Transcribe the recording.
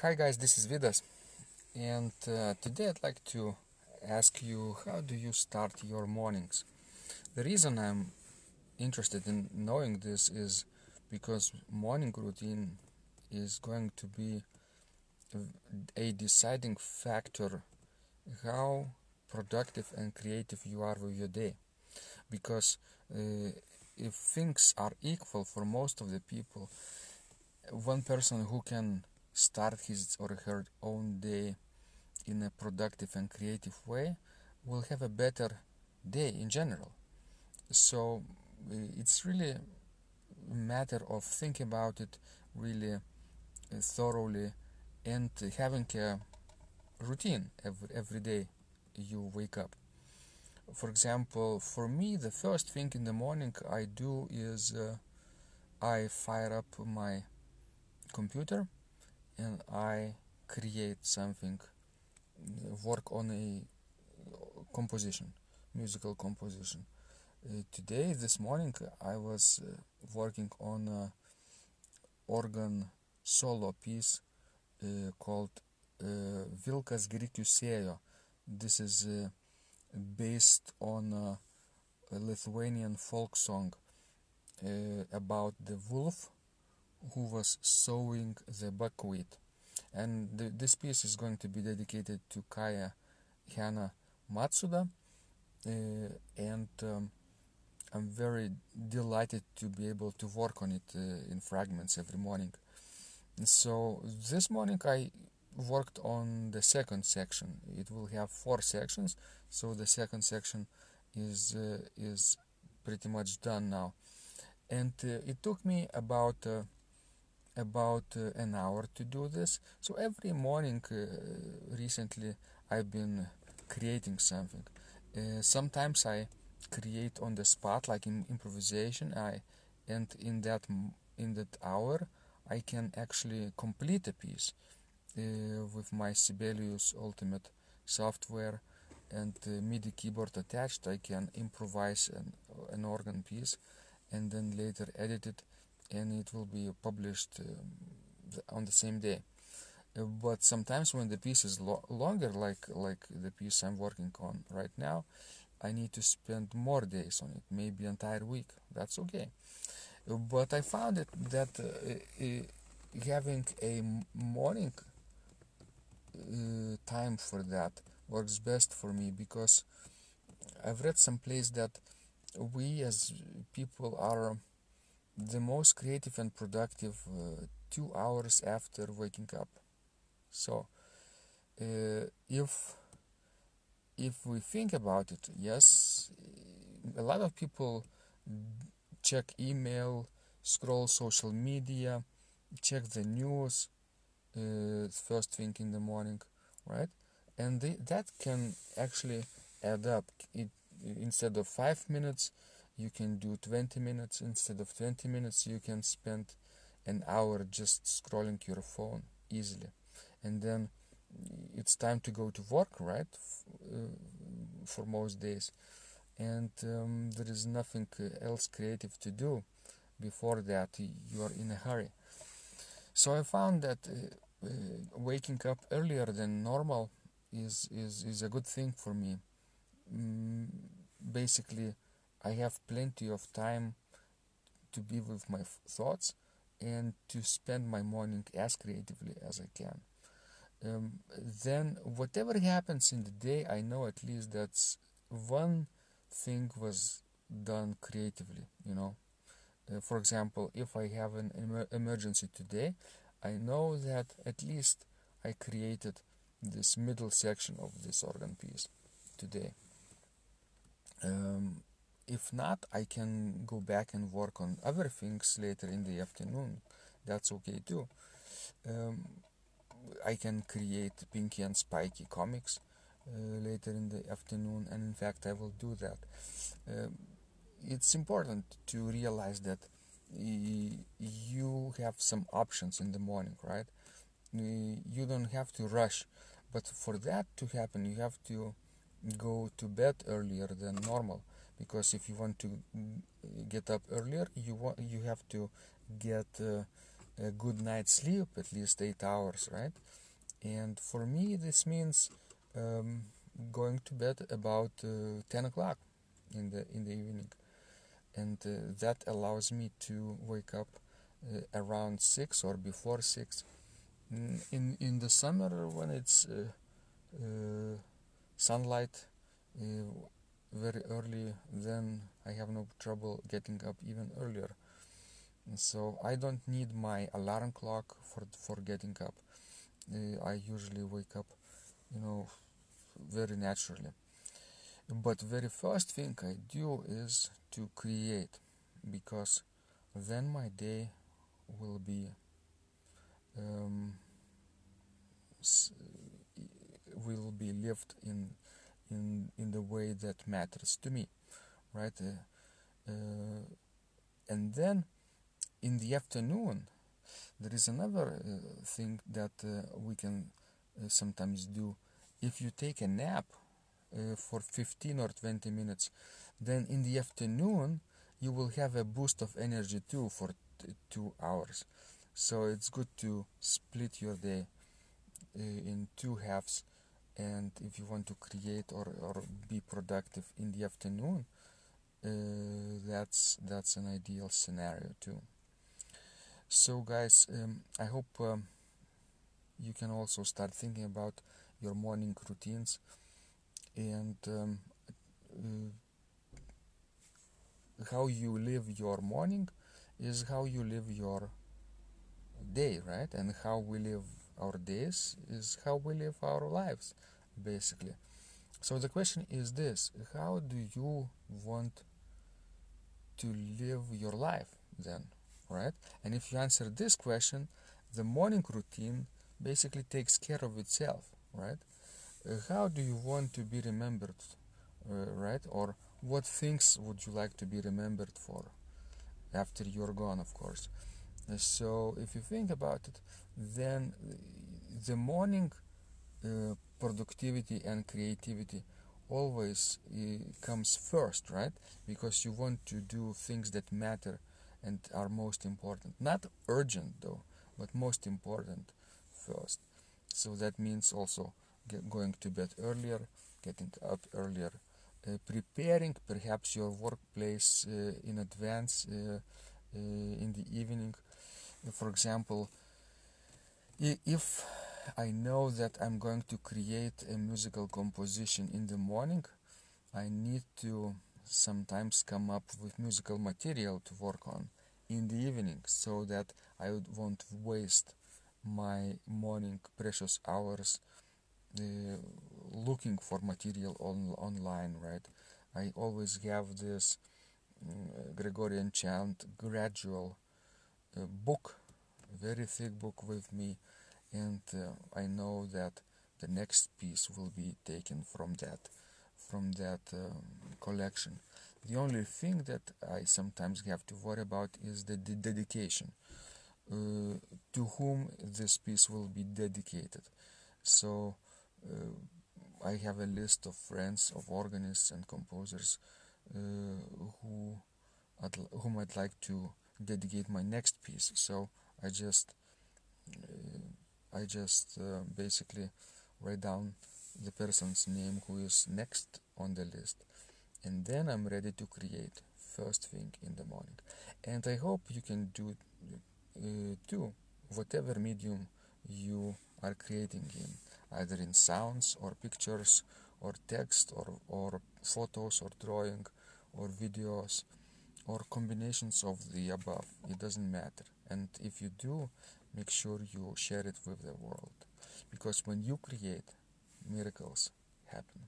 Hi guys, this is Vidas, and uh, today I'd like to ask you how do you start your mornings? The reason I'm interested in knowing this is because morning routine is going to be a deciding factor how productive and creative you are with your day. Because uh, if things are equal for most of the people, one person who can start his or her own day in a productive and creative way will have a better day in general. So it's really a matter of thinking about it really uh, thoroughly and having a routine every, every day you wake up. For example, for me, the first thing in the morning I do is uh, I fire up my computer and I create something, work on a composition, musical composition. Uh, today, this morning, I was uh, working on a organ solo piece uh, called uh, Vilkas grikius sėjo. This is uh, based on a Lithuanian folk song uh, about the wolf who was sowing the buckwheat. And the, this piece is going to be dedicated to Kaya Hana Matsuda. Uh, and um, I'm very delighted to be able to work on it uh, in fragments every morning. And so this morning I worked on the second section. It will have four sections, so the second section is uh, is pretty much done now. And uh, it took me about uh, about uh, an hour to do this. So every morning uh, recently I've been creating something. Uh, sometimes I create on the spot like in improvisation I and in that in that hour I can actually complete a piece uh, with my Sibelius Ultimate software and uh, MIDI keyboard attached I can improvise an, an organ piece and then later edit it and it will be published um, on the same day. Uh, but sometimes when the piece is lo longer, like like the piece I'm working on right now, I need to spend more days on it, maybe entire week. That's okay. Uh, but I found it that uh, uh having a morning uh, time for that works best for me because I've read some place that we as people are the most creative and productive uh, two hours after waking up. So, uh, if if we think about it, yes, a lot of people check email, scroll social media, check the news uh, first thing in the morning, right? And they, that can actually add up. It, instead of five minutes, you can do 20 minutes instead of 20 minutes you can spend an hour just scrolling your phone easily. And then it's time to go to work right uh, for most days. And um, there is nothing else creative to do before that. You are in a hurry. So i found that uh, uh, waking up earlier than normal is is is a good thing for me. Mm, basically I have plenty of time to be with my thoughts and to spend my morning as creatively as I can. Um, then, whatever happens in the day, I know at least that one thing was done creatively, you know. Uh, for example, if I have an emer emergency today, I know that at least I created this middle section of this organ piece today. Um, if not, I can go back and work on other things later in the afternoon. That's okay too. Um, I can create Pinky and spiky comics uh, later in the afternoon, and in fact, I will do that. Um, it's important to realize that you have some options in the morning, right? You don't have to rush, but for that to happen, you have to go to bed earlier than normal because if you want to get up earlier you want you have to get uh, a good night's sleep, at least eight hours, right? And for me, this means um, going to bed about uh, 10 o'clock in the in the evening, and uh, that allows me to wake up uh, around six or before six. Mm, in in the summer when it's uh, uh, sunlight very early, then I have no trouble getting up even earlier. So I don't need my alarm clock for for getting up. I usually wake up, you know, very naturally. But very first thing I do is to create, because then my day will be um, will be lived in way that matters to me, right? Uh, uh, and then in the afternoon, there is another uh, thing that uh, we can uh, sometimes do. If you take a nap uh, for 15 or 20 minutes, then in the afternoon you will have a boost of energy too for two hours. So it's good to split your day in two halves and if you want to create or, or be productive in the afternoon uh, that's that's an ideal scenario too. So guys um, I hope um, you can also start thinking about your morning routines and um, uh, how you live your morning is how you live your day right? And how we live our days is how we live our lives basically. So the question is this how do you want to live your life then right? And if you answer this question the morning routine basically takes care of itself right? Uh, how do you want to be remembered uh, right? Or what things would you like to be remembered for after you're gone of course. Uh, so if you think about it then the morning uh, productivity and creativity always uh, comes first, right? Because you want to do things that matter and are most important. Not urgent though, but most important first. So that means also going to bed earlier, getting up earlier, uh, preparing perhaps your workplace uh, in advance uh, uh in the evening. For example, if I know that I'm going to create a musical composition in the morning, I need to sometimes come up with musical material to work on in the evening so that I won't waste my morning precious hours uh, looking for material on online right? I always have this uh, Gregorian chant gradual uh, book very thick book with me and uh, I know that the next piece will be taken from that from that um, collection. The only thing that I sometimes have to worry about is the, the dedication. Uh, to whom this piece will be dedicated. So uh, I have a list of friends, of organists and composers uh, who I'd, whom I'd like to dedicate my next piece. So I just I just uh, basically write down the person's name who is next on the list. And then I'm ready to create first thing in the morning. And I hope you can do uh, too whatever medium you are creating in either in sounds or pictures or text or, or photos or drawing or videos or combinations of the above. It doesn't matter and if you do make sure you share it with the world. Because when you create miracles happen